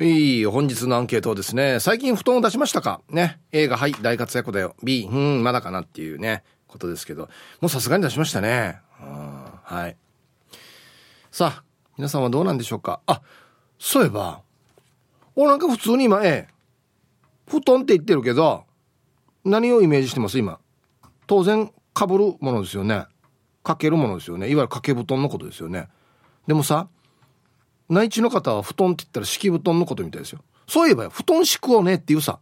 いい、本日のアンケートですね。最近布団を出しましたか？ね。A がはい、大活躍だよ。B、うん、まだかなっていうね、ことですけど。もうさすがに出しましたね。はい。さあ、皆さんはどうなんでしょうか？あ、そういえば、お、なんか普通に今、A、布団って言ってるけど、何をイメージしてます？今。当然、被るものですよね。かけるものですよね。いわゆる掛け布団のことですよね。でもさ、内地の方は布団って言ったら敷布団のことみたいですよ。そういえば布団敷くをねっていうさ。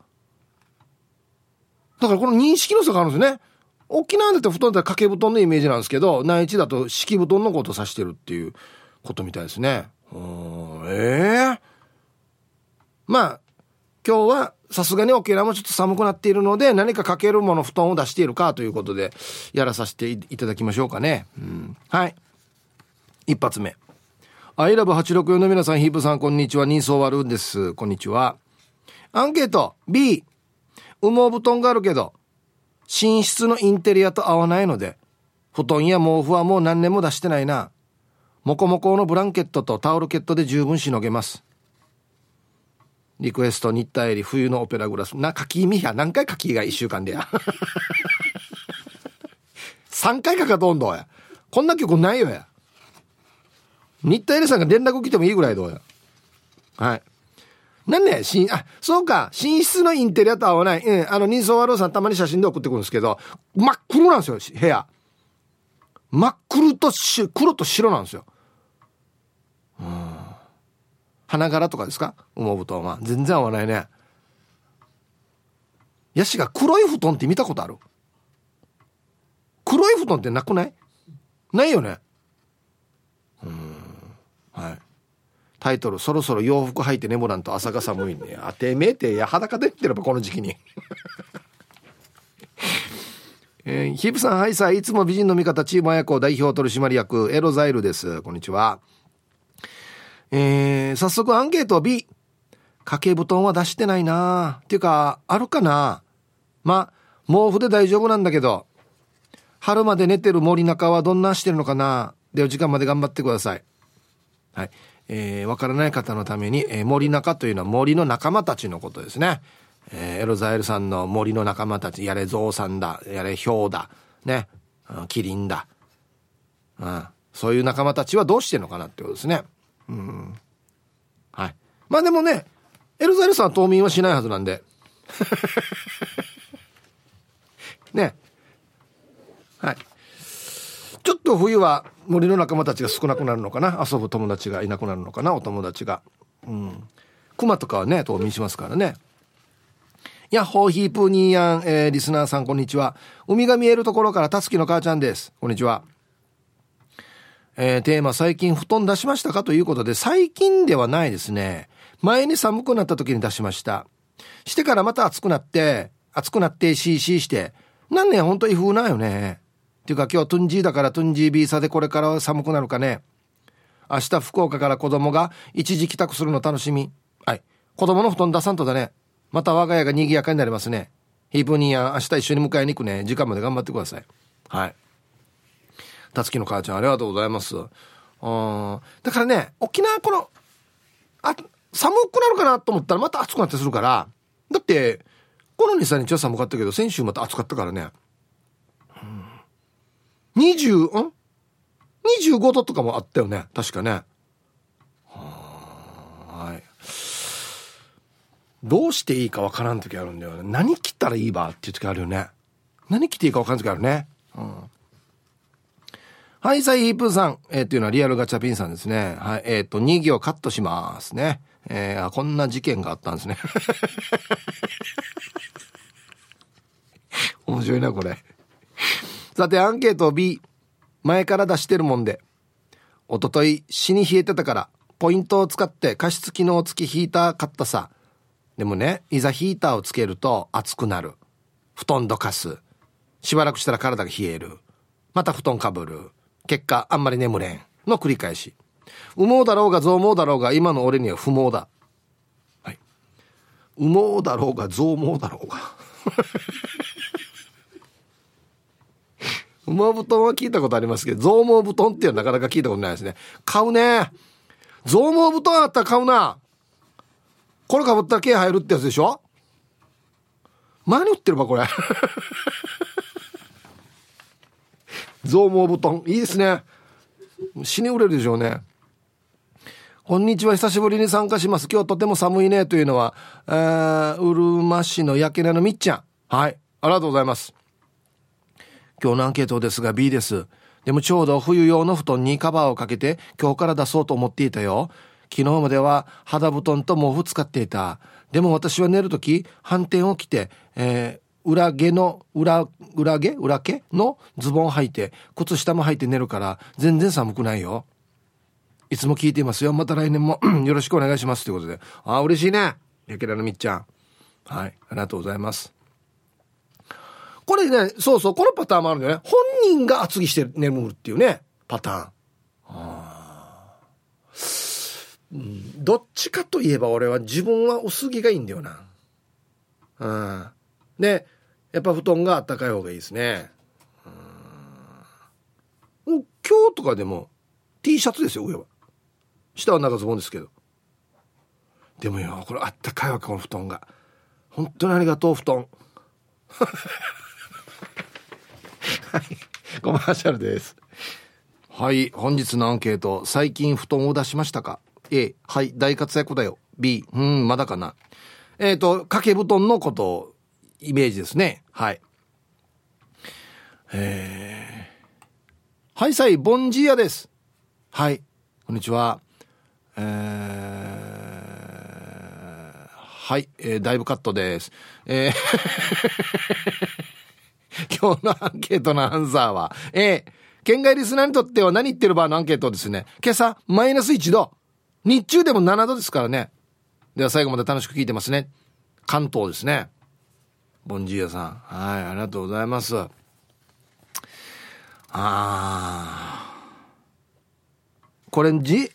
だからこの認識の差があるんですね。沖縄だと布団ったら掛け布団のイメージなんですけど、内地だと敷布団のことを指してるっていうことみたいですね。うん、ええー、まあ、今日はさすがに沖縄もちょっと寒くなっているので、何かかけるもの、布団を出しているかということで、やらさせていただきましょうかね。うん、はい。一発目。アイラブ864の皆さん、ヒープさん、こんにちは。人相悪んです。こんにちは。アンケート B。羽毛布団があるけど、寝室のインテリアと合わないので、布団や毛布はもう何年も出してないな。モコモコのブランケットとタオルケットで十分しのげます。リクエスト日体より冬のオペラグラス。な、書き意味や。何回書きが一週間でや。3回かかどんどうや。こんな曲ないよや。日体エレさんが連絡来てもいいぐらいどうや。はい。なんで、しん、あ、そうか、寝室のインテリアと合わない。うん、あの、人相悪さんたまに写真で送ってくるんですけど、真っ黒なんですよ、部屋。真っ黒とし、黒と白なんですよ。うん。花柄とかですか？羽毛布団は。全然合わないね。ヤシが黒い布団って見たことある？黒い布団ってなくない？ないよね。はいタイトル「そろそろ洋服履いて眠らんと朝が寒いね」あてめえてや裸でってればこの時期に えー、ヒープさん、はいさい、いつも美人の味方、チーム綾子代表取締役、エロザイルです。こんにちは。えー、早速アンケート B。掛け布団は出してないなっていうか、あるかなま毛布で大丈夫なんだけど、春まで寝てる森中はどんなしてるのかなで、お時間まで頑張ってください。はい。えー、わからない方のために、えー、森中というのは森の仲間たちのことですね。えー、エロザエルさんの森の仲間たち、やれゾウさんだ、やれヒョウだ、ね、キリンだ。うん。そういう仲間たちはどうしてんのかなってことですね。うん。はい。まあでもね、エルザエルさんは冬眠はしないはずなんで。ね。はい。と冬は森の仲間たちが少なくなるのかな？遊ぶ友達がいなくなるのかな？お友達が。うん。熊とかはね冬眠しますからね。やっほーヒープーニーヤン、えー、リスナーさんこんにちは。海が見えるところからたつきの母ちゃんです。こんにちは。えー、テーマ最近布団出しましたか？ということで最近ではないですね。前に寒くなった時に出しました。してからまた暑くなって暑くなって CC して。何年本当に風なんよね。っていうか今日トゥンジーだからトゥンジービーサでこれから寒くなるかね。明日福岡から子供が一時帰宅するの楽しみ。はい。子供の布団出さんとだね。また我が家が賑やかになりますね。ヒープニーや明日一緒に迎えに行くね。時間まで頑張ってください。はい。たつきの母ちゃんありがとうございます。うん。だからね、沖縄この、あ、寒くなるかなと思ったらまた暑くなってするから。だって、この2、3日は寒かったけど、先週また暑かったからね。20、ん ?25 度とかもあったよね。確かね。はい。どうしていいかわからん時あるんだよね。何着たらいいばっていう時あるよね。何着ていいかわからん時あるね。うん。はい、サイヒープーさん。えー、っていうのはリアルガチャピンさんですね。はい、えっ、ー、と、2行カットしますね。えー、こんな事件があったんですね。面白いな、これ。さて、アンケート B。前から出してるもんで。おととい、死に冷えてたから、ポイントを使って加湿機能付きヒーター買ったさ。でもね、いざヒーターをつけると熱くなる。布団どかす。しばらくしたら体が冷える。また布団かぶる。結果、あんまり眠れん。の繰り返し。羽毛だろうが増毛だろうが、今の俺には不毛だ。はい。羽毛だろうが増毛だろうが。馬布団は聞いたことありますけど、増毛布団っていうのはなかなか聞いたことないですね。買うね。増毛布団あったら買うな。これかぶったら毛入るってやつでしょ？前に売ってるばこれ？増毛布団。いいですね。死に売れるでしょうね。こんにちは久しぶりに参加します。今日とても寒いねというのは、えー、うるま市の焼け根のみっちゃん。はい。ありがとうございます。今日のアンケートですが B です。でもちょうど冬用の布団にカバーをかけて今日から出そうと思っていたよ。昨日までは肌布団と毛布使っていた。でも私は寝るとき反転を着て、えー、裏毛の裏裏毛？裏毛？のズボン履いて靴下も履いて寝るから全然寒くないよ。いつも聞いていますよ。また来年も よろしくお願いします。ということで。ああ嬉しいね。やけらのみっちゃん。はい。ありがとうございます。これねそうそうこのパターンもあるんだよね本人が厚着して眠るっていうねパターンああうん、どっちかといえば俺は自分は薄着がいいんだよな。うん。で、やっぱ布団があったかい方がいいですね。うん。今日とかでも T シャツですよ、上は。下は長ズボンですけど。でもよ、これあったかいわ、この布団が。本当にありがとう、布団。はい。コマーシャルです。はい。本日のアンケート。最近布団を出しましたか？A、はい、大活躍だよ。B、うん、まだかな。えっ、ー、と、掛け布団のこと、イメージですね。はい。えー、はい、さい、ボンジーヤです。はい、こんにちは。えー、はい、えー、だいぶカットです。えー 今日のアンケートのアンサーは、A、県外リスナーにとっては何言ってるバーのアンケートですね。今朝、マイナス1度。日中でも7度ですからね。では最後まで楽しく聞いてますね。関東ですね。ボンジーヤさん。はい、ありがとうございます。ああ。これじ、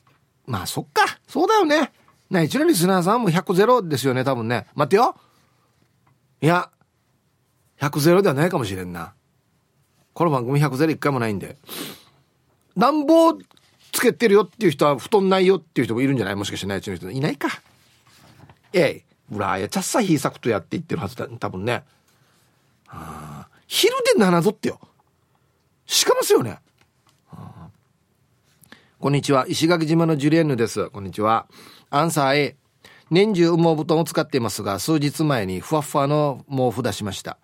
まあそっか。そうだよね。な、一のリスナーさんも100ゼロですよね、多分ね。待ってよ。いや、100ゼロではないかもしれんな。この番組100ゼロ一回もないんで。暖房つけてるよっていう人は布団ないよっていう人もいるんじゃない？もしかして内地の人。いないか。ええ。うらやちゃっさひいさくとやっていってるはずだ。多分ね。はあ昼で7度ってよ。しかますよね、こんにちは。石垣島のジュリエンヌです。こんにちは。アンサー A 年中羽毛布団を使っていますが数日前にふわふわの毛布出しました。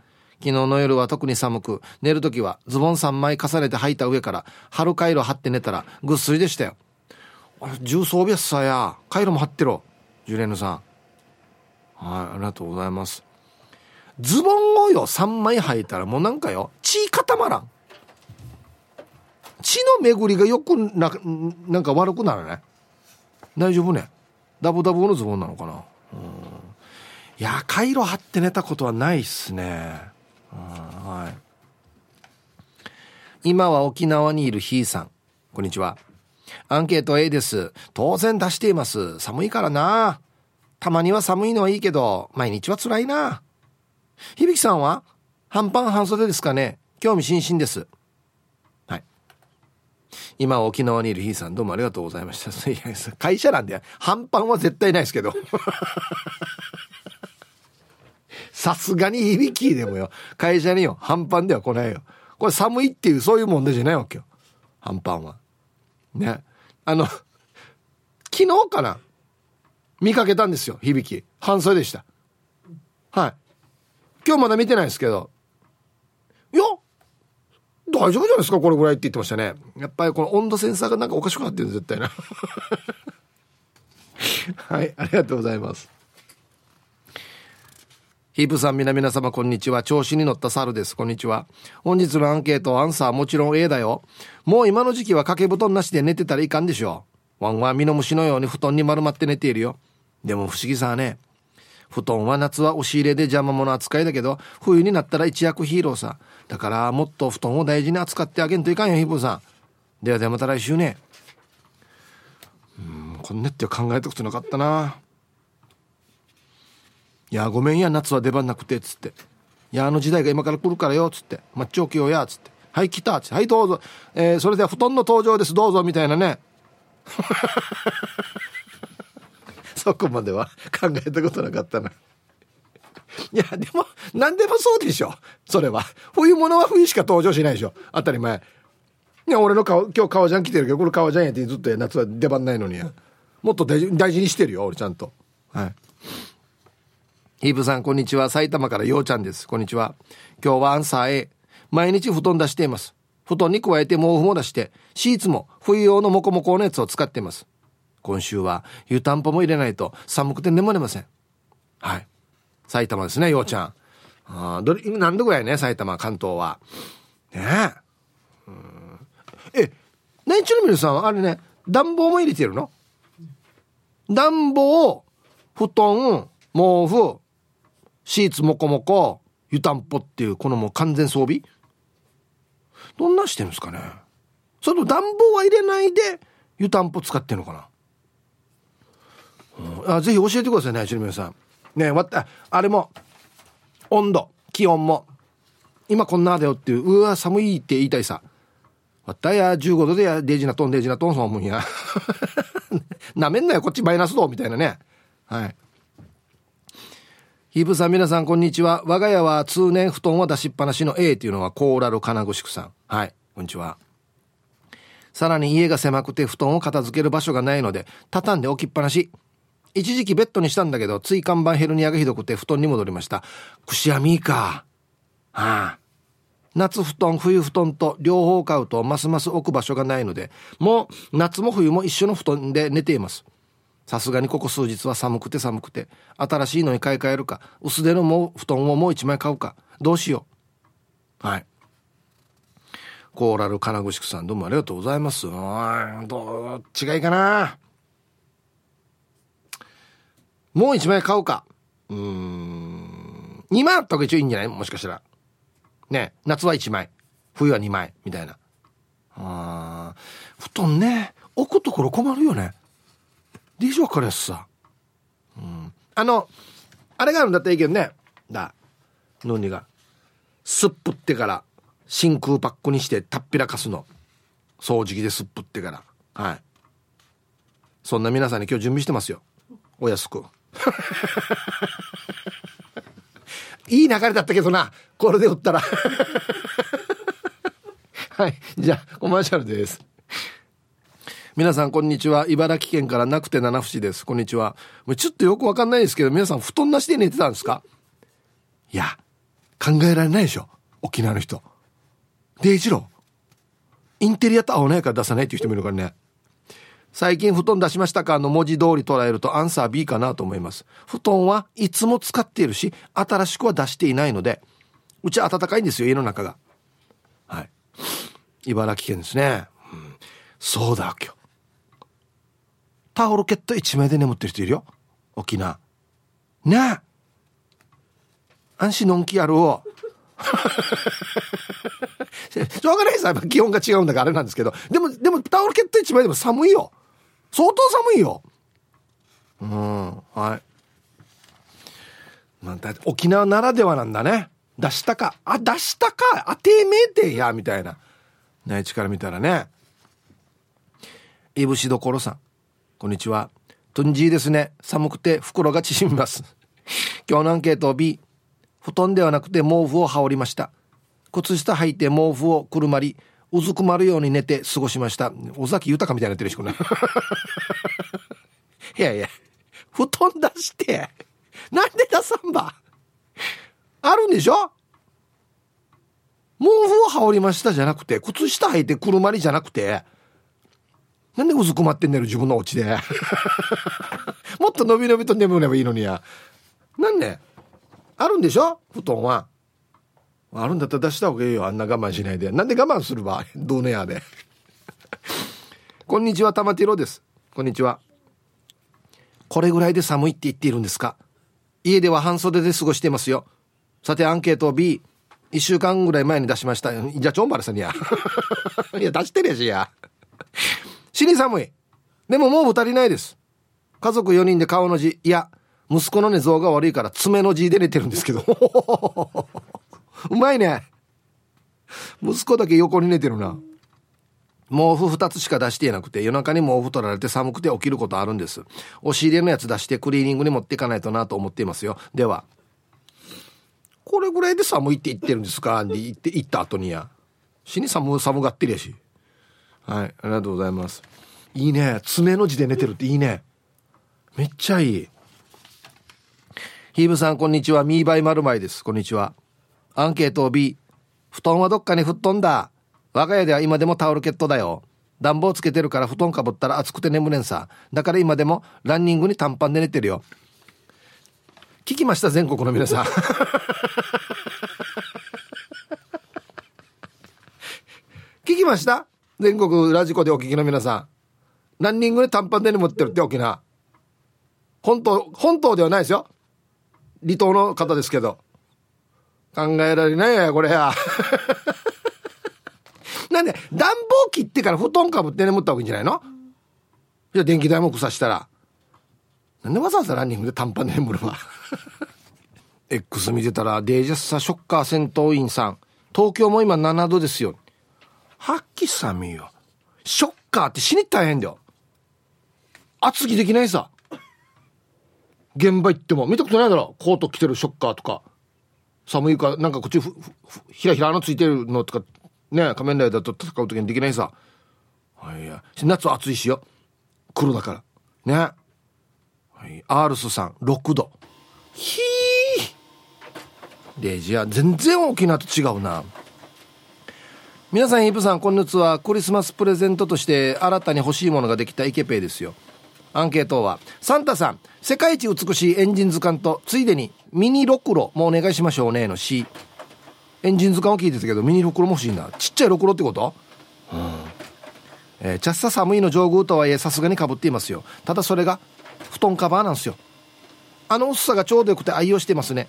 昨日の夜は特に寒く、寝る時はズボン3枚重ねて履いた上から、春回路張って寝たらぐっすりでしたよ。重装備やさや、回路も張ってろ。ジュレーヌさん。はい、ありがとうございます。ズボンをよ、3枚履いたらもうなんかよ、血固まらん。血の巡りがよくな、なんか悪くなるね。大丈夫ね？ダブダブのズボンなのかな？うん。いや、回路張って寝たことはないっすね。はい。今は沖縄にいるひーさん。こんにちは。アンケート A です。当然出しています。寒いからな。たまには寒いのはいいけど、毎日は辛いな。響さんは？半パン半袖ですかね興味津々です。はい。今は沖縄にいるひーさん、どうもありがとうございました。会社なんで、半パンは絶対ないですけど。さすがに響きでもよ。会社によ。半パンでは来ないよ。これ寒いっていうそういう問題じゃないわけよ。半パンは。ね。あの、昨日かな見かけたんですよ。響き。半袖でした。はい。今日まだ見てないですけど。いや、大丈夫じゃないですか？これぐらいって言ってましたね。やっぱりこの温度センサーがなんかおかしくなってる絶対な。はい、ありがとうございます。ヒープさん、皆々様、こんにちは。調子に乗った猿です。こんにちは。本日のアンケート、アンサーもちろん A だよ。もう今の時期は掛け布団なしで寝てたらいかんでしょう。ワンはミノムシのように布団に丸まって寝ているよ。でも不思議さはね。布団は夏は押し入れで邪魔者扱いだけど、冬になったら一躍ヒーローさ。だからもっと布団を大事に扱ってあげんといかんよ、ヒープさん。ではではまた来週ね。うん、こんなって考えたことなかったな。いや、ごめんや、夏は出番なくて、っつって。いや、あの時代が今から来るからよ、っつって。マッチョ起きようや、つって。はい、来た、っつって。はい、どうぞ。えー、それでは布団の登場です、どうぞ、みたいなね。そこまでは考えたことなかったな。いや、でも、何でもそうでしょ。それは。冬物は冬しか登場しないでしょ。当たり前。いや、俺の顔、今日革ジャン着てるけど、これ革ジャンやってずっと夏は出番ないのに。もっと大事にしてるよ、俺ちゃんと。はい。ヒープさん、こんにちは。埼玉からようちゃんです。こんにちは。今日はアンサー A。毎日布団出しています。布団に加えて毛布も出して、シーツも冬用のモコモコのやつを使っています。今週は湯たんぽも入れないと寒くて眠れません。はい。埼玉ですね、ようちゃん。あどれ、何度ぐらいね、埼玉、関東は。ねえ。え、ねちのみるさんは、あれね、暖房も入れてるの？暖房、布団、毛布、シーツもこもこ、湯たんぽっていう、このもう完全装備。どんなしてるんですかね。その暖房は入れないで湯たんぽ使ってんのかな、うん、あぜひ教えてくださいね、ちのみさん。ねわったあれも温度気温も。今こんなだよっていううわ寒いって言いたいさ。わったや15度でやデジナトンデジナトンそう思うんや。なめんなよこっちマイナス度みたいなね。はい。ヒープさん皆さんこんにちは我が家は通年布団は出しっぱなしの A っていうのはコーラル金具宿さんはいこんにちはさらに家が狭くて布団を片付ける場所がないので畳んで置きっぱなし一時期ベッドにしたんだけど、椎間板ヘルニアがひどくて布団に戻りました。くしゃみか。はあ。夏布団、冬布団と両方買うとますます置く場所がないので、もう夏も冬も一緒の布団で寝ています。さすがにここ数日は寒くて寒くて、新しいのに買い替えるか、薄手のもう布団をもう一枚買うか、どうしよう。はい。コーラル金具宿さんどうもありがとうございます。どっちがいいかなもう一枚買うか。うん。2万あった方が一応いいんじゃない？もしかしたら。ね。夏は1枚。冬は2枚。みたいな。あ布団ね。置くところ困るよね。でしょ、これさ。うん。あの、あれがあるんだったらいいけどね。だ。のにが。すっぷってから、真空パックにしてたっぴらかすの。掃除機ですっぷってから。はい。そんな皆さんに今日準備してますよ。お安く。いい流れだったけどな。これで売ったら。はい。じゃあ、コマーシャルです。皆さん、こんにちは。茨城県からなくて七節です。こんにちは。もうちょっとよくわかんないですけど、皆さん、布団なしで寝てたんですか？いや、考えられないでしょ。沖縄の人。デイジロー。インテリアと合わないから出さないっていう人もいるからね。最近布団出しましたか？の文字通り捉えるとアンサー B かなと思います。布団はいつも使っているし、新しくは出していないので、うちは暖かいんですよ、家の中が。はい。茨城県ですね。うん、そうだ、今日。タオルケット1枚で眠ってる人いるよ。沖縄。ねえ。安心のんきやろう。しょうがないさ、気温が違うんだからあれなんですけど。でも、でもタオルケット1枚でも寒いよ。相当寒いよ。うん、はい。まあ、沖縄ならではなんだね。出したか。あ、出したか。あ、てめえてや、みたいな。内地から見たらね。いぶしどころさん。こんにちは。トンジーですね。寒くて袋が縮みます。今日のアンケート B。布団ではなくて毛布を羽織りました。靴下履いて毛布をくるまり、うずくまるように寝て過ごしました。尾崎豊みたいになってるし、これ。いやいや、布団出して、なんで出さんばあるんでしょ毛布を羽織りましたじゃなくて、靴下履いてくるまりじゃなくて、なんでうずくまってんねる自分のお家で。もっと伸び伸びと眠ればいいのにや。なんで？あるんでしょ？布団は。あるんだったら出した方がいいよ。あんな我慢しないで。なんで我慢するば？どうねやで。こんにちは玉ティロです。こんにちは。これぐらいで寒いって言っているんですか？家では半袖で過ごしていますよ。さてアンケート B 1週間ぐらい前に出しました。じゃあちょんばれさんにや。いや出してるやしや。死に寒い。でももう足りないです。家族4人で顔の字いや息子の寝相が悪いから爪の字で寝てるんですけど。うまいね。息子だけ横に寝てるな。毛布2つしか出していなくて夜中に毛布取られて寒くて起きることあるんです。押し入れのやつ出してクリーニングに持っていかないとなと思っていますよ。ではこれぐらいで寒いって言ってるんですか？って言って言った後にや。死に寒寒がってるやし。はいありがとうございます。いいね。爪の字で寝てるっていいね。めっちゃいい。ヒーブさんこんにちは。ミーバイマルマイです。こんにちは。アンケート B 布団はどっかに吹っ飛んだ。我が家では今でもタオルケットだよ。暖房つけてるから布団かぶったら暑くて眠れんさ。だから今でもランニングに短パンで寝てるよ。聞きました？全国の皆さん。聞きました？全国ラジコでお聞きの皆さんランニングで短パンで眠ってるって沖縄。本当本当ではないですよ。離島の方ですけど。考えられないやこれや なんで暖房切ってから布団かぶって眠ったわけじゃないの？じゃあ電気代も腐したら。なんでわざわざランニングで短パンで眠るわ。X 見てたらデージャスサショッカー戦闘員さん。東京も今7度ですよ。はっき寒いよショッカーって死に大変だよ。厚着できないさ。現場行っても。見たことないだろ。コート着てるショッカーとか。寒いかなんかこっちふひらひらのついてるのとかね仮面ライダーと戦う時にできないさ。はいや夏暑いしよ。黒だから。ね。はい。アールスさん6度。ひー。デジア全然沖縄と違うな。皆さんイブさんこんにちは。クリスマスプレゼントとして新たに欲しいものができたイケペイですよ。アンケートはサンタさん世界一美しいエンジン図鑑とついでにミニロクロもお願いしましょうねの C エンジン図鑑を聞いてたけどミニロクロも欲しいんだ。ちっちゃいロクロってこと？うん。えー、チャッサ寒いの上宮とはいえさすがにかぶっていますよ。ただそれが布団カバーなんですよ。あの薄さがちょうどよくて愛用してますね。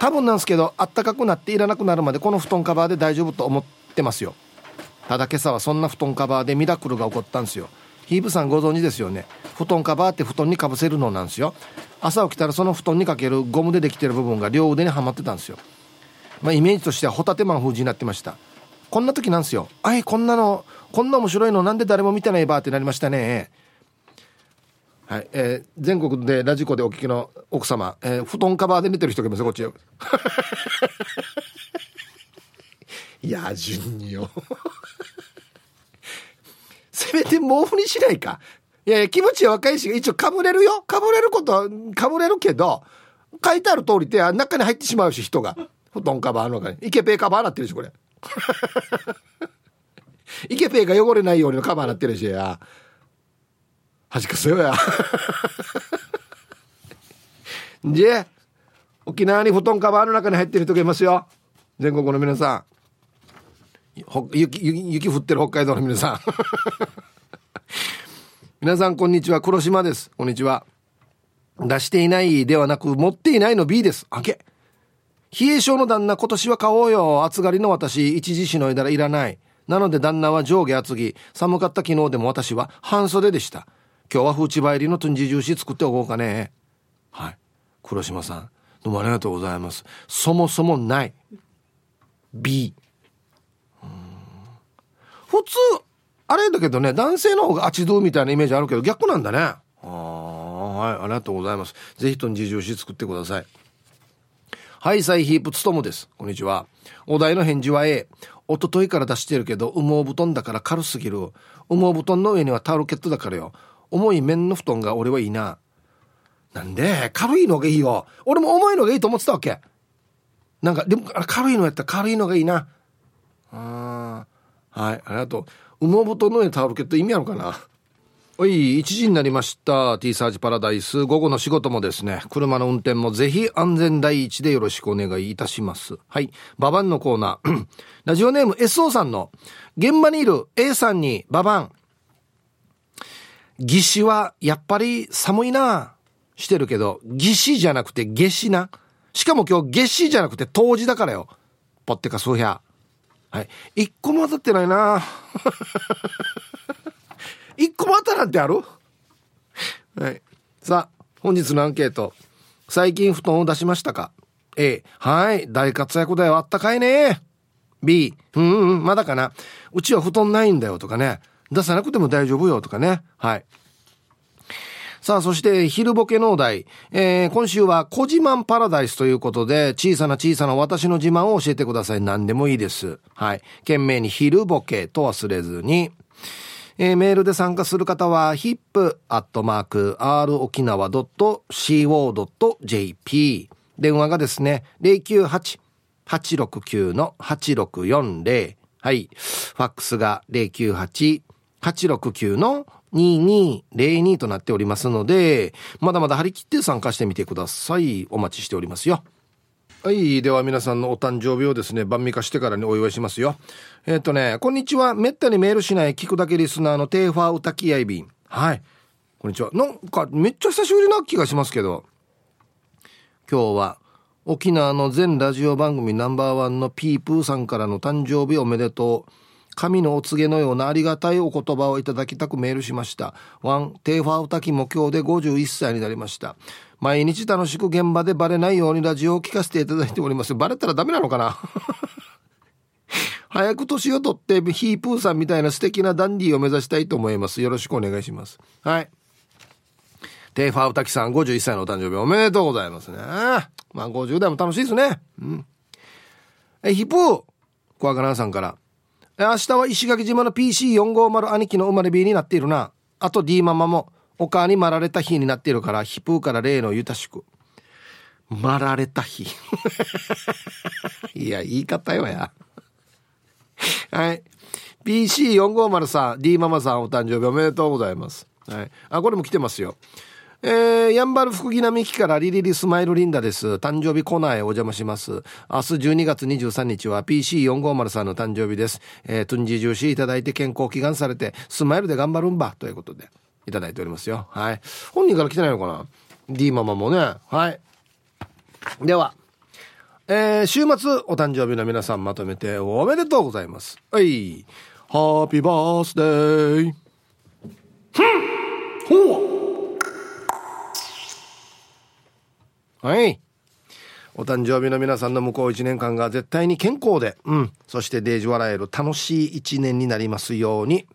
多分なんですけどあったかくなっていらなくなるまでこの布団カバーで大丈夫と思っててますよ。ただ今朝はそんな布団カバーでミラクルが起こったんですよ。ヒーブさんご存知ですよね。布団カバーって布団にかぶせるのなんですよ。朝起きたらその布団にかけるゴムでできてる部分が両腕にはまってたんですよ。まあイメージとしてはホタテマン風になってました。こんな時なんですよ。あいこんなのこんな面白いのなんで誰も見てないばってなりましたね。はい、えー、全国でラジコでお聞きの奥様、えー、布団カバーで寝てる人がいますこっちいや順によ せめて毛布にしないか。いやいや、気持ちは若いし、一応かぶれるよ。かぶれることは、かぶれるけど、書いてある通りって中に入ってしまうし、人が。布団カバーの中に。イケペイカバーなってるし、これ。イケペイが汚れないようにのカバーなってるしや。はじかせよや。じゃ沖縄に布団カバーの中に入ってる人がいますよ。全国の皆さん。雪雪降ってる北海道の皆さん。皆さんこんにちは。黒島です。こんにちは。出していないではなく持っていないの B です。あけ。冷え性の旦那今年は買おうよ。暑がりの私。一時しのいだらいらない。なので旦那は上下厚着。寒かった昨日でも私は半袖でした。今日は風地入りのトンジジューシー作っておこうかね。はい。黒島さんどうもありがとうございます。そもそもない。B 普通あれだけどね男性の方があちどうみたいなイメージあるけど逆なんだね。ああはいありがとうございます。ぜひとに事情し作ってください。はいサイヒープつともです。こんにちは。お題の返事は A 一昨日から出してるけど羽毛布団だから軽すぎる。羽毛布団の上にはタオルケットだからよ。重い面の布団が俺はいいな。なんで？軽いのがいいよ。俺も重いのがいいと思ってたわけ。なんかでも軽いのやったら軽いのがいいな。あはいありがとう。羽毛布団の上にタオルケット意味あるかな？はい、1時になりました。T サージパラダイス。午後の仕事もですね、車の運転もぜひ安全第一でよろしくお願いいたします。はい。ババンのコーナー。ラジオネーム SO さんの、現場にいる A さんにババン。義士はやっぱり寒いな。してるけど、義士じゃなくて夏至な。しかも今日夏至じゃなくて冬至だからよ。ポッテカスーヒャ。はい。一個も当たってないな 一個も当たらんってある？はい。さあ、本日のアンケート。最近布団を出しましたか ?A。はい。大活躍だよ。あったかいね。B、うんうん、まだかな。うちは布団ないんだよとかね。出さなくても大丈夫よとかね。はい。さあ、そして、昼ボケのお題。えー、今週は、小自慢パラダイスということで、小さな小さな私の自慢を教えてください。何でもいいです。はい。懸命に昼ボケと忘れずに。えー、メールで参加する方は、hip.rokinawa.co.jp。電話がですね、098-869-8640。はい。ファックスが098 869の2202となっておりますので、まだまだ張り切って参加してみてください。お待ちしておりますよ。はい。では皆さんのお誕生日をですね、晩味化してからにお祝いしますよ。えっ、ー、とね、こんにちは。めったにメールしない聞くだけリスナーのテーファー歌き合い便。はい。こんにちは。なんか、めっちゃ久しぶりな気がしますけど。今日は、沖縄の全ラジオ番組ナンバーワンのヒープーさんからの誕生日おめでとう。神のお告げのようなありがたいお言葉をいただきたくメールしました。ワン、テーファー歌きも今日で51歳になりました。毎日楽しく現場でバレないようにラジオを聞かせていただいております。バレたらダメなのかな？早く年を取ってヒープーさんみたいな素敵なダンディーを目指したいと思います。よろしくお願いします。はい。テーファー歌きさん51歳のお誕生日おめでとうございますね。まあ50代も楽しいですね。うん。え、ヒップー小赤さんから。明日は石垣島の PC450 兄貴の生まれ日になっているな。あと D ママもお母にまられた日になっているから、ヒプーから例のゆたしく。まられた日。いや、言い方よや。はい。PC450 さん、D ママさんお誕生日おめでとうございます。はい。あ、これも来てますよ。えー、やんばる福木並木からリリリスマイルリンダです。誕生日コーナーへお邪魔します。明日12月23日は PC450 さんの誕生日です。えー、トゥンジジューシーいただいて健康祈願されて、スマイルで頑張るんば、ということで。いただいておりますよ。はい。本人から来てないのかな ?D ママもね。はい。では、えー、週末お誕生日の皆さんまとめておめでとうございます。はい。 Happy birthday。ほうはい。お誕生日の皆さんの向こう1年間が絶対に健康で、うん。そしてデージ笑える楽しい1年になりますように。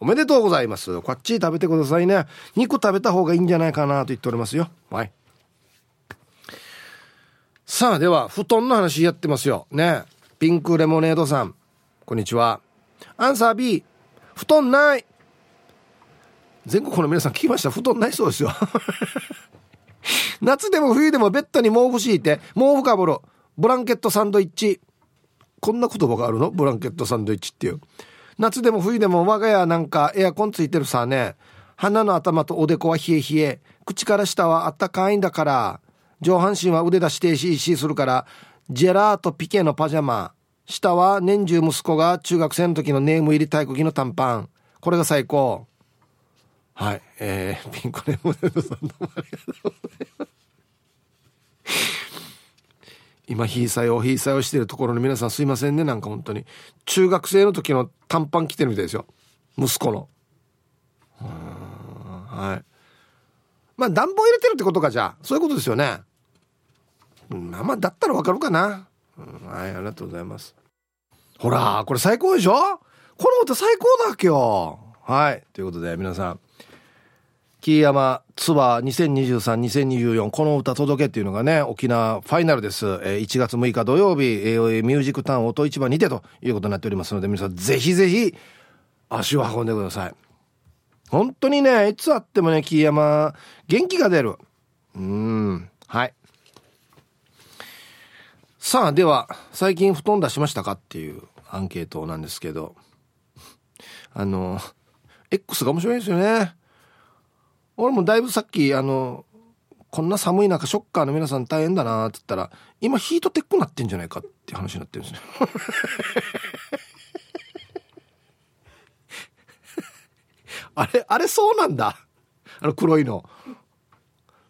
おめでとうございます。こっち食べてくださいね。肉食べた方がいいんじゃないかなと言っておりますよ。はい。さあ、では、布団の話やってますよ。ね。ピンクレモネードさん。こんにちは。アンサー B。布団ない。全国の皆さん聞きました布団ないそうですよ。夏でも冬でもベッドに毛布敷いて、毛布かぶる。ブランケットサンドイッチ。こんな言葉があるの？ブランケットサンドイッチっていう。夏でも冬でも我が家なんかエアコンついてるさね。鼻の頭とおでこは冷え冷え。口から下はあったかいんだから。上半身は腕出し停止するから。ジェラートピケのパジャマ。下は年中息子が中学生の時のネーム入り体育着の短パン。これが最高。はい。えー、ピンクレモネードさんどうもありがとうございます。今、ひいさいをひいさいをしてるところの皆さんすいませんね。なんか本当に。中学生の時の短パン着てるみたいですよ。息子の。はい。まあ、暖房入れてるってことか、じゃあ。そういうことですよね。まあまあ、だったらわかるかな。はい、ありがとうございます。ほら、これ最高でしょ？この歌最高だっけよ。はい。ということで、皆さん。木山ツアー2023-2024この歌届けっていうのがね、沖縄ファイナルです。えー、1月6日土曜日、えー、ミュージックタウン音市場にてということになっておりますので、皆さんぜひぜひ足を運んでください。本当にね、いつあってもね、木山元気が出る。うん、はい。さあ、では、最近布団出しましたかっていうアンケートなんですけど、あの、X が面白いですよね。俺もだいぶさっき、あの、こんな寒い中ショッカーの皆さん大変だなって言ったら、今ヒートテックなってんじゃないかって話になってるんですね。あれ、あれそうなんだ。あの黒いの。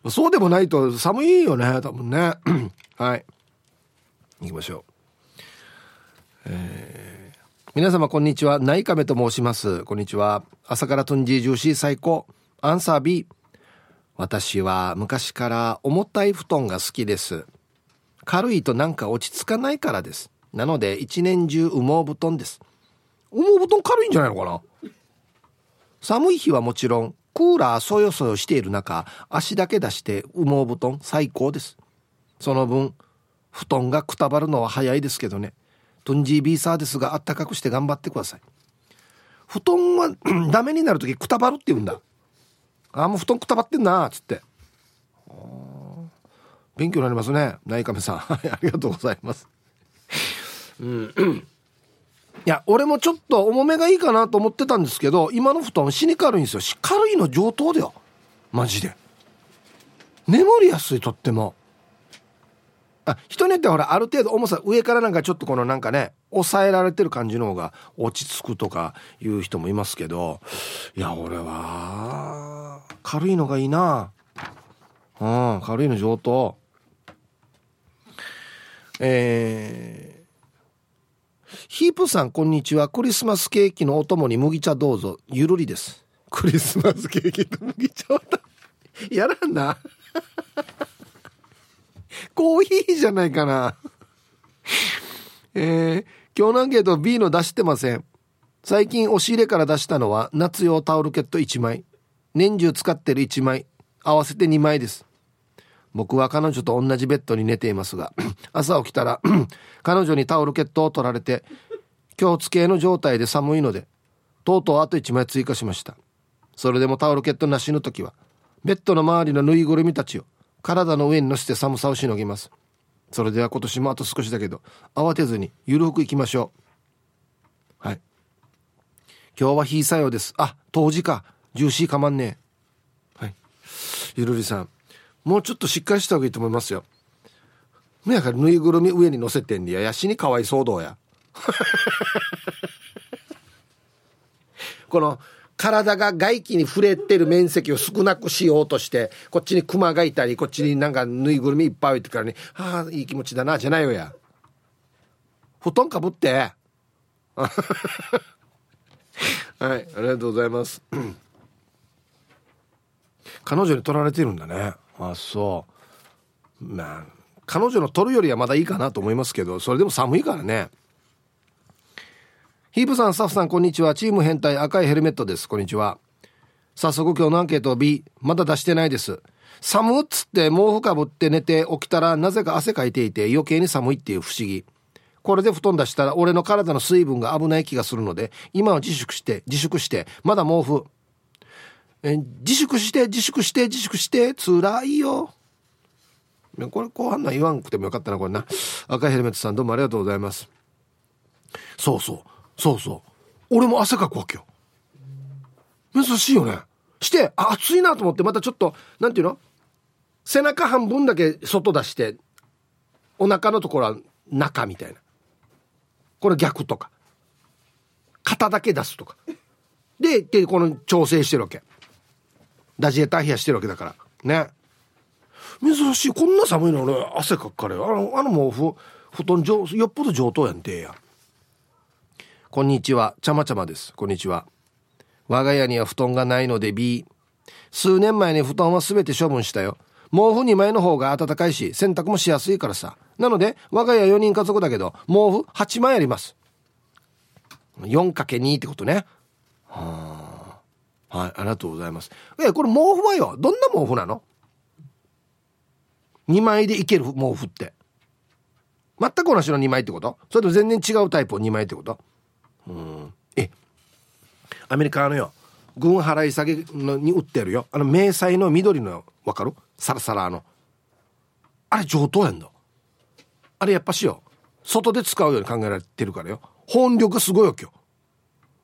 そうでもないと寒いよね、多分ね。はい。行きましょう。えー、皆様こんにちは。ナイカメと申します。こんにちは。朝からトンジージューシー最高。アンサー B 私は昔から重たい布団が好きです。軽いとなんか落ち着かないからです。なので一年中羽毛布団です。羽毛布団軽いんじゃないのかな？寒い日はもちろんクーラーそよそよしている中足だけ出して羽毛布団最高です。その分布団がくたばるのは早いですけどね。トンジービーサーですがあったかくして頑張ってください。布団はダメになる時くたばるって言うんだ。ああもう布団くたばってんなつって勉強になりますね内亀さん ありがとうございますうんいや、俺もちょっと重めがいいかなと思ってたんですけど、今の布団死に軽いんですよ。軽いの上等だよ。マジで。眠りやすいとっても。あ、人によってはほら、ある程度重さ、上からなんかちょっとこのなんかね、抑えられてる感じの方が落ち着くとかいう人もいますけど、いや、俺は、軽いのがいいな。うん、軽いの上等。えー、ヒープさん、こんにちは。クリスマスケーキのお供に麦茶どうぞ。ゆるりです。クリスマスケーキと麦茶はやらんな。コーヒーじゃないかな。えー、今日のアンケート B の出してません。最近押し入れから出したのは夏用タオルケット1枚。年中使ってる1枚。合わせて2枚です。僕は彼女と同じベッドに寝ていますが 朝起きたら 彼女にタオルケットを取られて今日付けの状態で寒いのでとうとうあと1枚追加しましたそれでもタオルケットなしの時はベッドの周りのぬいぐるみたちを体の上に乗せて寒さをしのぎます。それでは今年もあと少しだけど慌てずにゆるくいきましょう。はい。今日は日作用です。あ冬至か。ジューシーかまんねえ。はい。ゆるりさん。もうちょっとしっかりした方がいいと思いますよ。むやからぬいぐるみ上に乗せてんでや、やしにかわいそうどうや。この、体が外気に触れてる面積を少なくしようとして、こっちにクマがいたり、こっちになんかぬいぐるみいっぱい置いてからに、ああ、いい気持ちだな、じゃないよや。布団かぶって。はい、ありがとうございます。彼女に取られてるんだね。あそうまあ彼女の取るよりはまだいいかなと思いますけどそれでも寒いからねヒープさんスタッフさんこんにちは。チーム変態赤いヘルメットです。こんにちは。早速今日のアンケート B まだ出してないです。寒っつって毛布かぶって寝て起きたらなぜか汗かいていて余計に寒いっていう不思議。これで布団出したら俺の体の水分が危ない気がするので今は自粛して自粛してまだ毛布。え自粛して自粛して自粛して辛いよ。これ後半の言わんくてもよかったなこれな。赤いヘルメットさんどうもありがとうございます。そうそう。そうそう。俺も汗かくわけよ。珍しいよね。してあ暑いなと思ってまたちょっとなんていうの？背中半分だけ外出してお腹のところは中みたいな。これ逆とか。肩だけ出すとか。ででこの調整してるわけ。ダジエター冷やしてるわけだから。ね。珍しい。こんな寒いの俺汗かくからよ。あのあの毛布布団上よっぽど上等やんてや。こんにちは。ちゃまちゃまです。こんにちは。我が家には布団がないので B 数年前に布団は全て処分したよ。毛布2枚の方が暖かいし洗濯もしやすいからさ。なので我が家4人家族だけど毛布8枚あります。4×2 ってことね。はあ。はい、ありがとうございます。え、これ毛布はよ、どんな毛布なの ?2 枚でいける毛布って。全く同じの2枚ってこと？それと全然違うタイプを2枚ってこと？うん。え、アメリカのよ、軍払い下げのに売ってるよ。あの、迷彩の緑の、わかる？サラサラの。あれ上等やんだ。あれやっぱしよ、外で使うように考えられてるからよ。本力すごいよ、今日。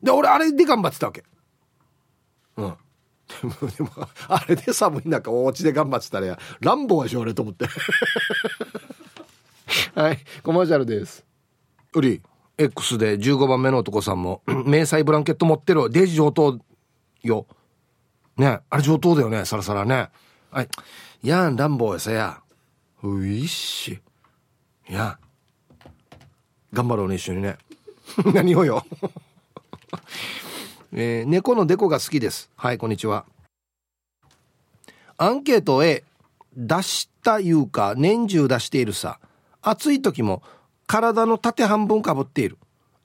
で、俺あれで頑張ってたわけ。うん。でも、あれで寒い中、お家で頑張ってたらや、乱暴はしょ、俺と思って。はい、コマーシャルです。うり、X で15番目の男さんも、迷彩ブランケット持ってる。デジ上等よ。ね、あれ上等だよね、サラサラね。はい。やん、乱暴やさや。ういっし。や頑張ろうね、一緒にね。何をよ。えー、猫のデコが好きですはいこんにちはアンケート A 出したいうか年中出しているさ暑い時も体の縦半分かぶっている。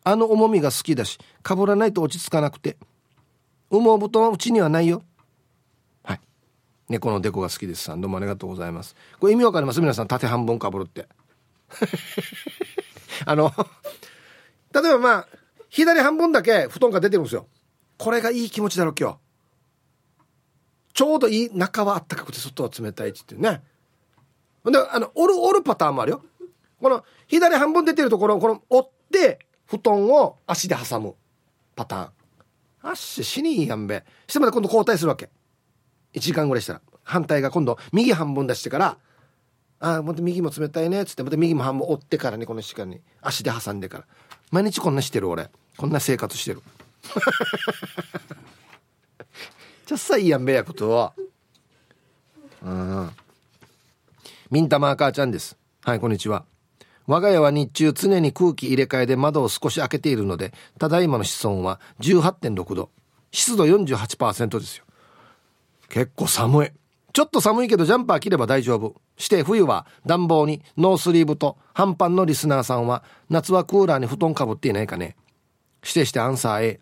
あの重みが好きだしかぶらないと落ち着かなくて。羽毛布団はうちにはないよ。はい。猫のデコが好きですさん。どうもありがとうございます。これ意味わかります？皆さん縦半分かぶるって。あの例えばまあ左半分だけ布団が出てるんですよ。これがいい気持ちだろ今日。ちょうどいい中はあったかくて外は冷たいって言ってね。であの折る折るパターンもあるよ。この左半分出てるところをこの折って布団を足で挟むパターン。あっし死にいいやんべ。してまた今度交代するわけ。1時間ぐらいしたら。反対が今度右半分出してからああまた右も冷たいねっつってまた右も半分折ってからねこの時間に。足で挟んでから。毎日こんなしてる俺。こんな生活してる。ちゃっさいいやんべやことはうん。ミンタマー母ちゃんです。はいこんにちは。我が家は日中常に空気入れ替えで窓を少し開けているのでただいまの室温は18.6度。湿度48%ですよ。結構寒い。ちょっと寒いけどジャンパー着れば大丈夫。して冬は暖房にノースリーブと半パンのリスナーさんは夏はクーラーに布団かぶっていないかね。してしてアンサー A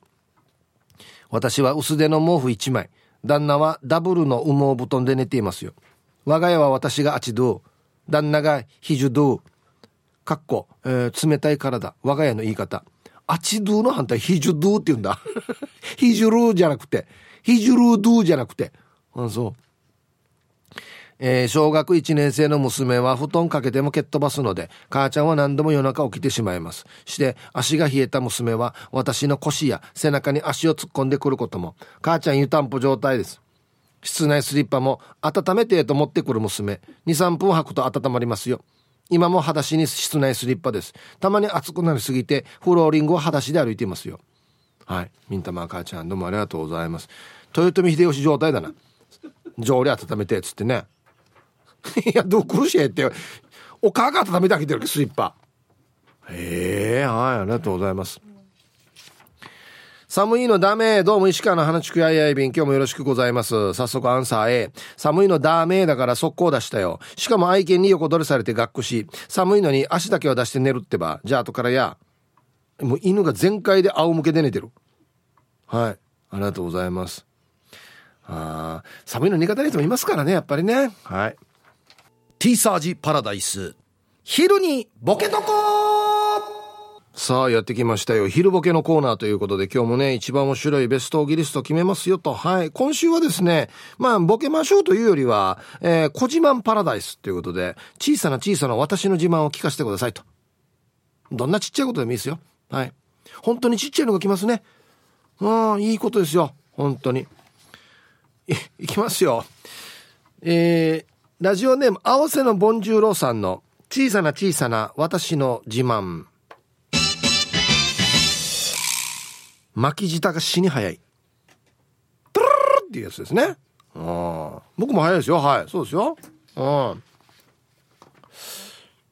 私は薄手の毛布1枚。旦那はダブルの羽毛布団で寝ていますよ。我が家は私がアチドゥ。旦那がヒジュドゥ。かっこ、えー、冷たい体我が家の言い方アチドゥの反対ヒジュドゥって言うんだヒジュルーじゃなくてヒジュルードゥじゃなくてあそうえー、小学1年生の娘は布団かけても蹴っ飛ばすので、母ちゃんは何度も夜中起きてしまいます。して、足が冷えた娘は私の腰や背中に足を突っ込んでくることも、母ちゃん湯たんぽ状態です。室内スリッパも温めてと持ってくる娘、2、3分履くと温まりますよ。今も裸足に室内スリッパです。たまに暑くなりすぎて、フローリングを裸足で歩いていますよ。はい。ミンタマ母ちゃん、どうもありがとうございます。豊臣秀吉状態だな。上理温めて、つってね。いや、どう苦しいって。お母が温めてあげてるスリッパ。へえ、はい、ありがとうございます。寒いのダメ。どうも石川の花地区やいやいびん。今日もよろしくございます。早速アンサー A。寒いのダメだから速攻出したよ。しかも愛犬に横取りされて学校し、寒いのに足だけは出して寝るってば。じゃあ後からや。もう犬が全開で仰向けで寝てる。はい。ありがとうございます。あ寒いの苦手な人もいますからね、やっぱりね。はい。T サージパラダイス。昼にボケとこさあ、やってきましたよ。昼ボケのコーナーということで、今日もね、一番面白いベストギリスト決めますよと。はい。今週はですね、まあ、ボケましょうというよりは、えー、小自慢パラダイスということで、小さな小さな私の自慢を聞かせてくださいと。どんなちっちゃいことでもいいですよ。はい。本当にちっちゃいのが来ますね。ああ、いいことですよ。本当に。い、いきますよ。えー、ラジオネーム、合わせのボンジューローさんの小さな小さな私の自慢。巻き舌が死に早い。トゥルルルっていうやつですね。うん。僕も早いですよ。はい。そうですよ。うん。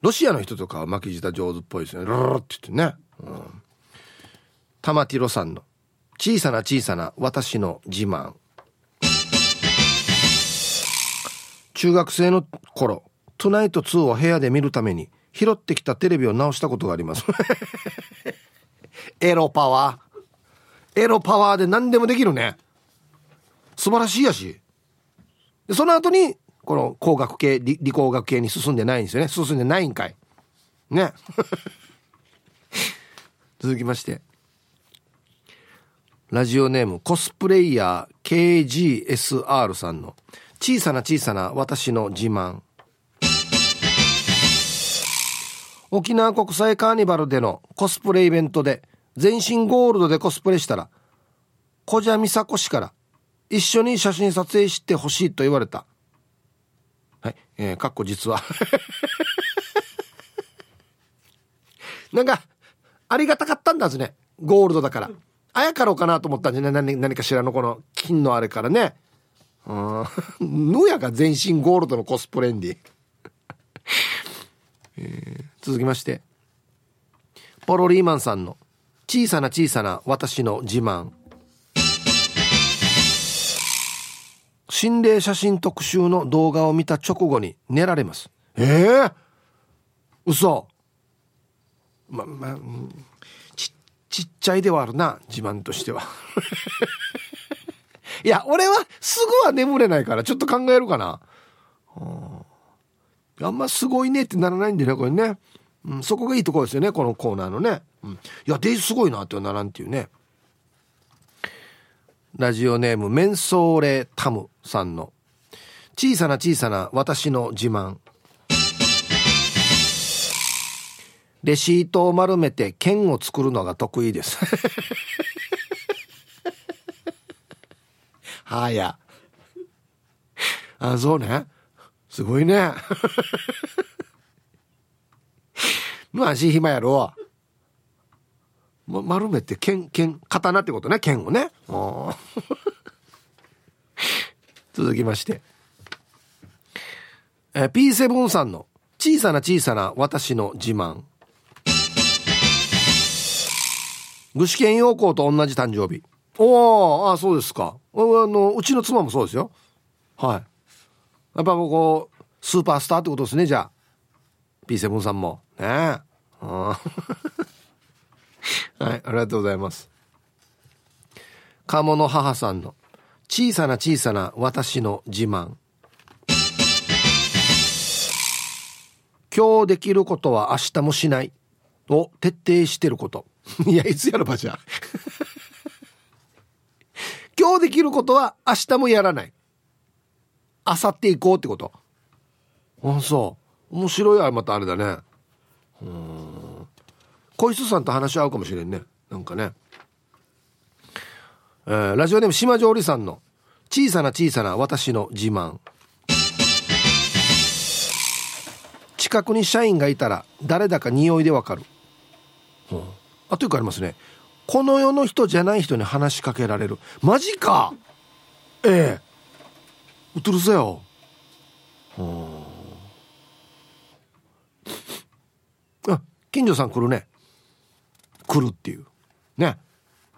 ロシアの人とかは巻き舌上手っぽいですね。ルルルって言ってね。うん。玉ティロさんの小さな小さな私の自慢。中学生の頃、トゥナイト2を部屋で見るために拾ってきたテレビを直したことがあります。エロパワー。エロパワーで何でもできるね。素晴らしいやし。で、その後に、この工学系理、理工学系に進んでないんですよね。進んでないんかい。ね。続きまして。ラジオネームコスプレイヤー KGSR さんの小さな小さな私の自慢沖縄国際カーニバルでのコスプレイベントで全身ゴールドでコスプレしたら小蛇美佐子氏から一緒に写真撮影してほしいと言われた。はいえー、かっこ実は なんかありがたかったんだずね。ゴールドだから。あやかろうかなと思ったんじゃない何何かしらのこの金のあれからね。うん。ぬやが全身ゴールドのコスプレンディ、えー、続きまして。ポロリーマンさんの。小さな小さな私の自慢。心霊写真特集の動画を見た直後に寝られます。ええ？ー、嘘。ままあ、ちちっちゃいではあるな自慢としては。いや俺はすぐは眠れないからちょっと考えるかな、あんますごいねってならないんでねこれね、うん、そこがいいところですよねこのコーナーのね、うん、いやデイズすごいなってはならんっていうね。ラジオネームメンソーレタムさんの小さな小さな私の自慢。レシートを丸めて剣を作るのが得意です。はや。あそうね。すごいね。まあ足暇やろ。ま、丸めて剣剣刀ってことね剣をね。続きまして。えー P7 さんの小さな小さな私の自慢。具志堅用高と同じ誕生日。おあそうですか。あのうちの妻もそうですよ。はい。やっぱこうスーパースターってことですねじゃあ。P7 さんも。ね。え はいありがとうございます鴨の母さんの小さな小さな私の自慢今日できることは明日もしないを徹底してること いや、いつやるばじゃ。今日できることは明日もやらない。明後日行こうってこと。あ、そう。面白いあまたあれだね。うん。小石さんと話し合うかもしれんね。なんかね。えー、ラジオネーム島上里さんの小さな小さな私の自慢。近くに社員がいたら誰だか匂いでわかる。うんあというかありますねこの世の人じゃない人に話しかけられるマジかええうとるせようんあ近所さん来るね来るっていう。ね。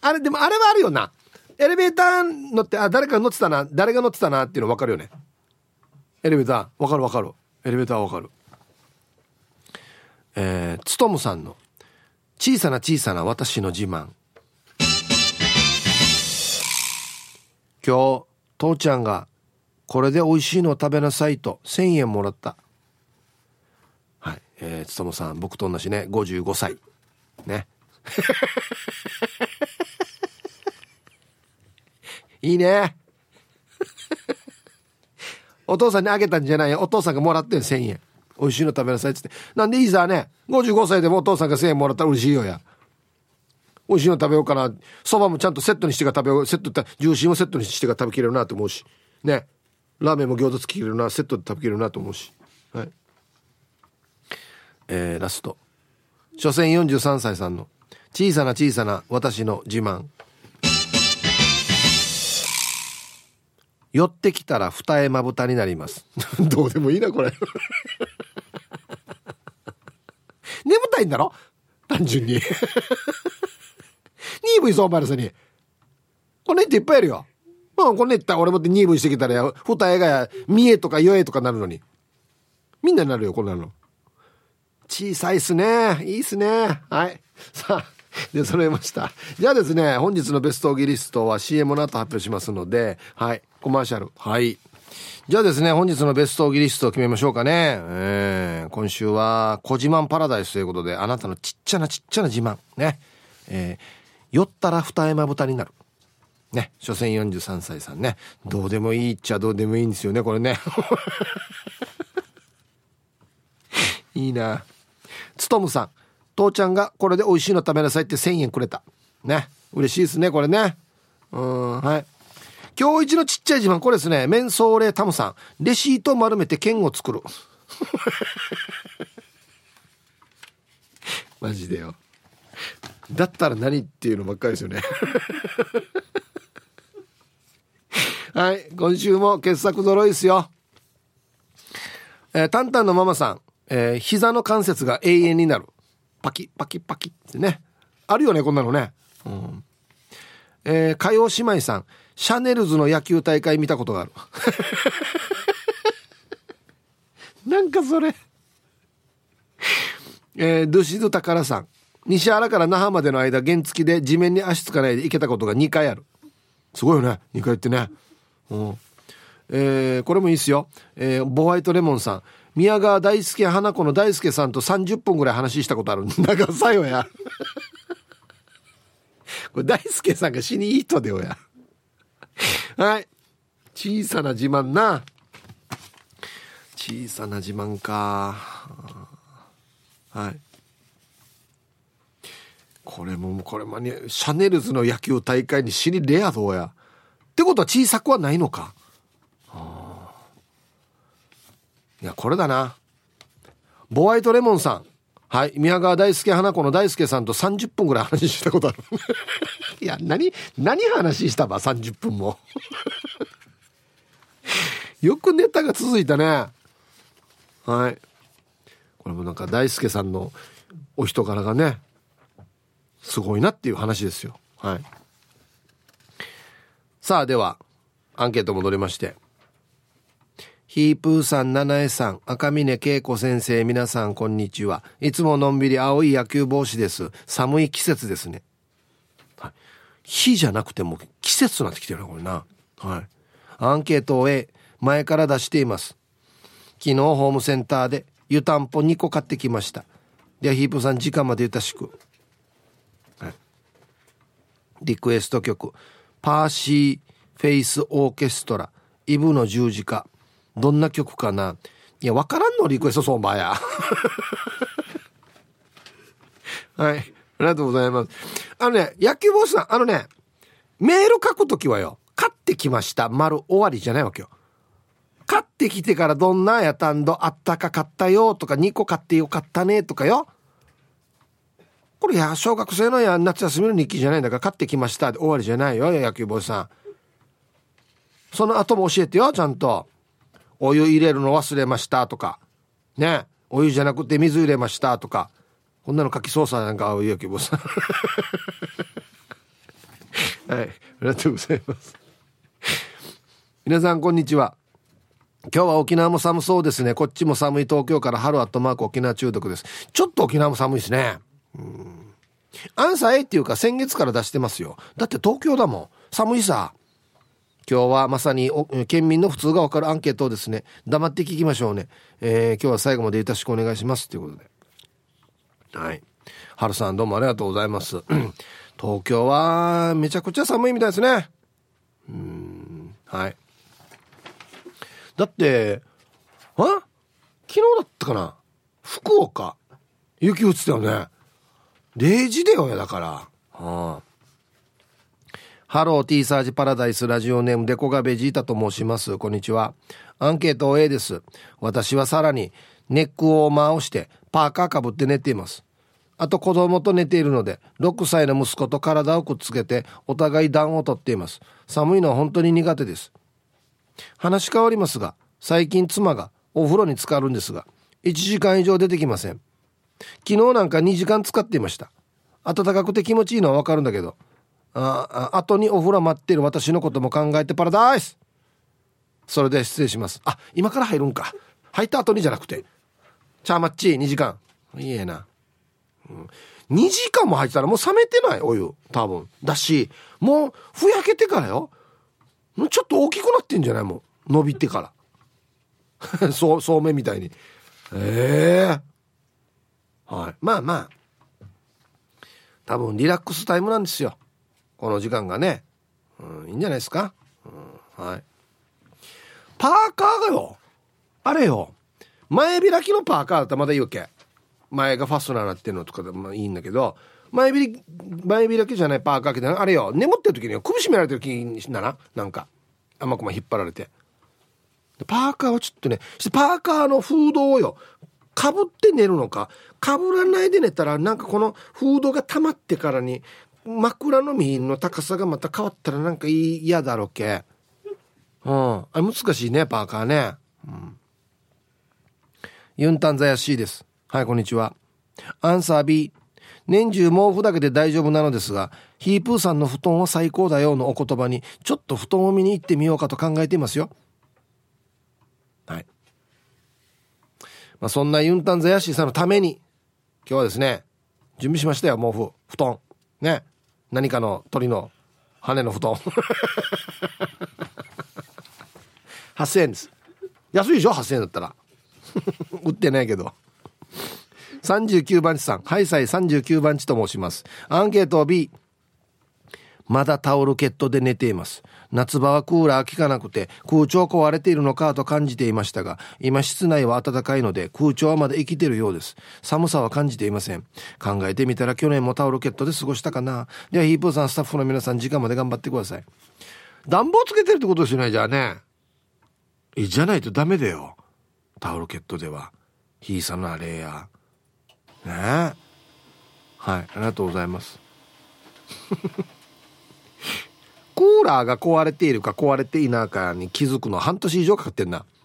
あれでもあれはあるよな。エレベーター乗ってあ誰か乗ってたな。誰が乗ってたなっていうの分かるよね。エレベーター。分かる分かる。エレベーター分かる。えー、つとむさんの小さな小さな私の自慢。今日、父ちゃんがこれで美味しいのを食べなさいと1000円もらった。えー、つとむさん、僕と同じね、55歳。ね。いいね。お父さんにあげたんじゃないよ。お父さんがもらってん1000円。美味しいの食べなさいっつって。なんでいいさね、55歳でもお父さんが1000円もらったら嬉しいよや。美味しいの食べようかな。そばもちゃんとセットにしてから食べよう。セットって重心をセットにしてから食べきれるなと思うし。ね。ラーメンも餃子つききれるな。セットで食べきれるなと思うし。はい。えー、ラスト。所詮43歳さんの小さな小さな私の自慢。寄ってきたら二重まぶたになります。どうでもいいな、これ。眠たいんだろ？単純に。2V 相場ですに。これっていっぱいいるよ。うん、これったら俺もって 2V してきたら二重が見えとか酔えとかなるのに。みんなになるよ、こんなの。小さいっすね。いいっすね。はい。さあ。で、揃えました。じゃあですね、本日のベストギリストは CM の後発表しますので、はい。コマーシャル。はい。じゃあですね、本日のベストギリストを決めましょうかね。えー、今週は、小自慢パラダイスということで、あなたのちっちゃなちっちゃな自慢。ね。えー、酔ったら二重まぶたになる。ね。所詮43歳さんね。どうでもいいっちゃどうでもいいんですよね、これね。いいな。つとむさん。父ちゃんがこれで美味しいの食べなさいって1000円くれた。ね。嬉しいですね、これね。うん、はい。今日一のちっちゃい自慢、これですね、メンソーレタムさん。レシート丸めて剣を作る。マジでよ。だったら何っていうのばっかりですよね。はい、今週も傑作揃いですよ。えー、タンタンのママさん、えー、膝の関節が永遠になる。パキパキパキってね。あるよね、こんなのね。うん。えー、火曜姉妹さん、シャネルズの野球大会見たことがある。なんかそれえー、ドゥシド宝さん。西原から那覇までの間、原付で地面に足つかないで行けたことが2回ある。すごいよね。2回ってね。うん。えー、これもいいっすよ。えー、ボワイトレモンさん。宮川大輔花子の大輔さんと30分ぐらい話したことある。長さよや。これ大輔さんが死にいい人でよや。はい。小さな自慢な。小さな自慢か。はい。これも、これもね、シャネルズの野球大会に死にレアどうや。ってことは小さくはないのか。いや、これだな。ボワイトレモンさん。はい。宮川大輔花子の大輔さんと30分ぐらい話したことある。いや、何、何話したば ?30 分も。よくネタが続いたね。はい。これもなんか大輔さんのお人柄がね、すごいなっていう話ですよ。はい。さあ、では、アンケート戻りまして。ヒープーさん、七重さん、赤峰恵子先生、皆さん、こんにちは。いつものんびり青い野球帽子です。寒い季節ですね。はい。日じゃなくても季節となってきてるな、これな。はい。アンケートを A 前から出しています。昨日ホームセンターで湯たんぽ2個買ってきました。では、ヒープーさん、時間までゆたしく。はい。リクエスト曲、パーシーフェイスオーケストラ、イブの十字架。どんな曲かないや、わからんのリクエスト相場や。はい。ありがとうございます。あのね、野球ボスさん、あのね、メール書くときはよ、買ってきました、丸終わりじゃないわけよ。買ってきてからどんなやたんどあったかかったよとか2個買ってよかったねとかよ。これいや、小学生のや夏休みの日記じゃないんだから買ってきました終わりじゃないよ、野球ボスさん。その後も教えてよ、ちゃんと。お湯入れるの忘れましたとか、ね、お湯じゃなくて水入れましたとか、こんなの書きそうさなんか、お湯きぼさん。はい、ありがとうございます。皆さん、こんにちは。今日は沖縄も寒そうですね。こっちも寒い東京から春アットマーク沖縄中毒です。ちょっと沖縄も寒いですね。うん。アンサー A っていうか先月から出してますよ。だって東京だもん。寒いさ。今日はまさに県民の普通がわかるアンケートをですね、黙って聞きましょうね。えー、今日は最後までよろしくお願いします。ということで。はい。春さんどうもありがとうございます。東京はめちゃくちゃ寒いみたいですね。うん、はい。だって、あ？昨日だったかな？福岡。雪降ってたよね。0時だよ、だから。はあハロー T サージパラダイスラジオネームデコガベジータと申します。こんにちは。アンケート A です。私はさらにネックウォーマーをしてパーカーかぶって寝ています。あと子供と寝ているので6歳の息子と体をくっつけてお互い暖をとっています。寒いのは本当に苦手です。話変わりますが最近妻がお風呂に浸かるんですが1時間以上出てきません。昨日なんか2時間使っていました。暖かくて気持ちいいのはわかるんだけどああ後にお風呂待ってる私のことも考えてパラダイス。それで失礼します。あ今から入るんか。入った後にじゃなくて。チャーマッチ2時間。いいえな、うん、2時間も入ってたらもう冷めてないお湯。多分。だしもうふやけてからよ。ちょっと大きくなってんじゃない？もう。伸びてから。そうそうめんみたいに。ええ。ー、はい。まあまあ。多分リラックスタイムなんですよ。この時間がね、うん、いいんじゃないですか、うん、はい。パーカーがよ。あれよ。前開きのパーカーだったらまだいいわけ。前がファスナーになってるのとかでもいいんだけど。前開き前開きじゃないパーカーけどあれよ。眠ってる時に首絞められてる気にだななんか。甘くま引っ張られて。パーカーはちょっとね。パーカーのフードをよ。かぶって寝るのか。かぶらないで寝たらなんかこのフードが溜まってからに枕の実の高さがまた変わったらなんか嫌だろけ。うん。あれ難しいね、パーカーね。うん。ユンタンザヤシーです。はい、こんにちは。アンサー B。年中毛布だけで大丈夫なのですが、ヒープーさんの布団は最高だよのお言葉に、ちょっと布団を見に行ってみようかと考えていますよ。はい。まあ、そんなユンタンザヤシーさんのために、今日はですね準備しましたよ毛布布団ね何かの鳥の羽の布団。8000円です。安いでしょ？8000円だったら。売ってないけど。39番地さん。ハイサイ39番地と申します。アンケート B まだタオルケットで寝ています。夏場はクーラー効かなくて空調壊れているのかと感じていましたが今室内は暖かいので空調はまだ生きてるようです。寒さは感じていません。考えてみたら去年もタオルケットで過ごしたかな。ではヒープーさんスタッフの皆さん時間まで頑張ってください。暖房つけてるってことですよねじゃあね。いいじゃないとダメだよ。タオルケットでは。ひいさんのあれや。ね。はいありがとうございます。コーラーが壊れているか壊れていないかに気づくの半年以上かかってんな。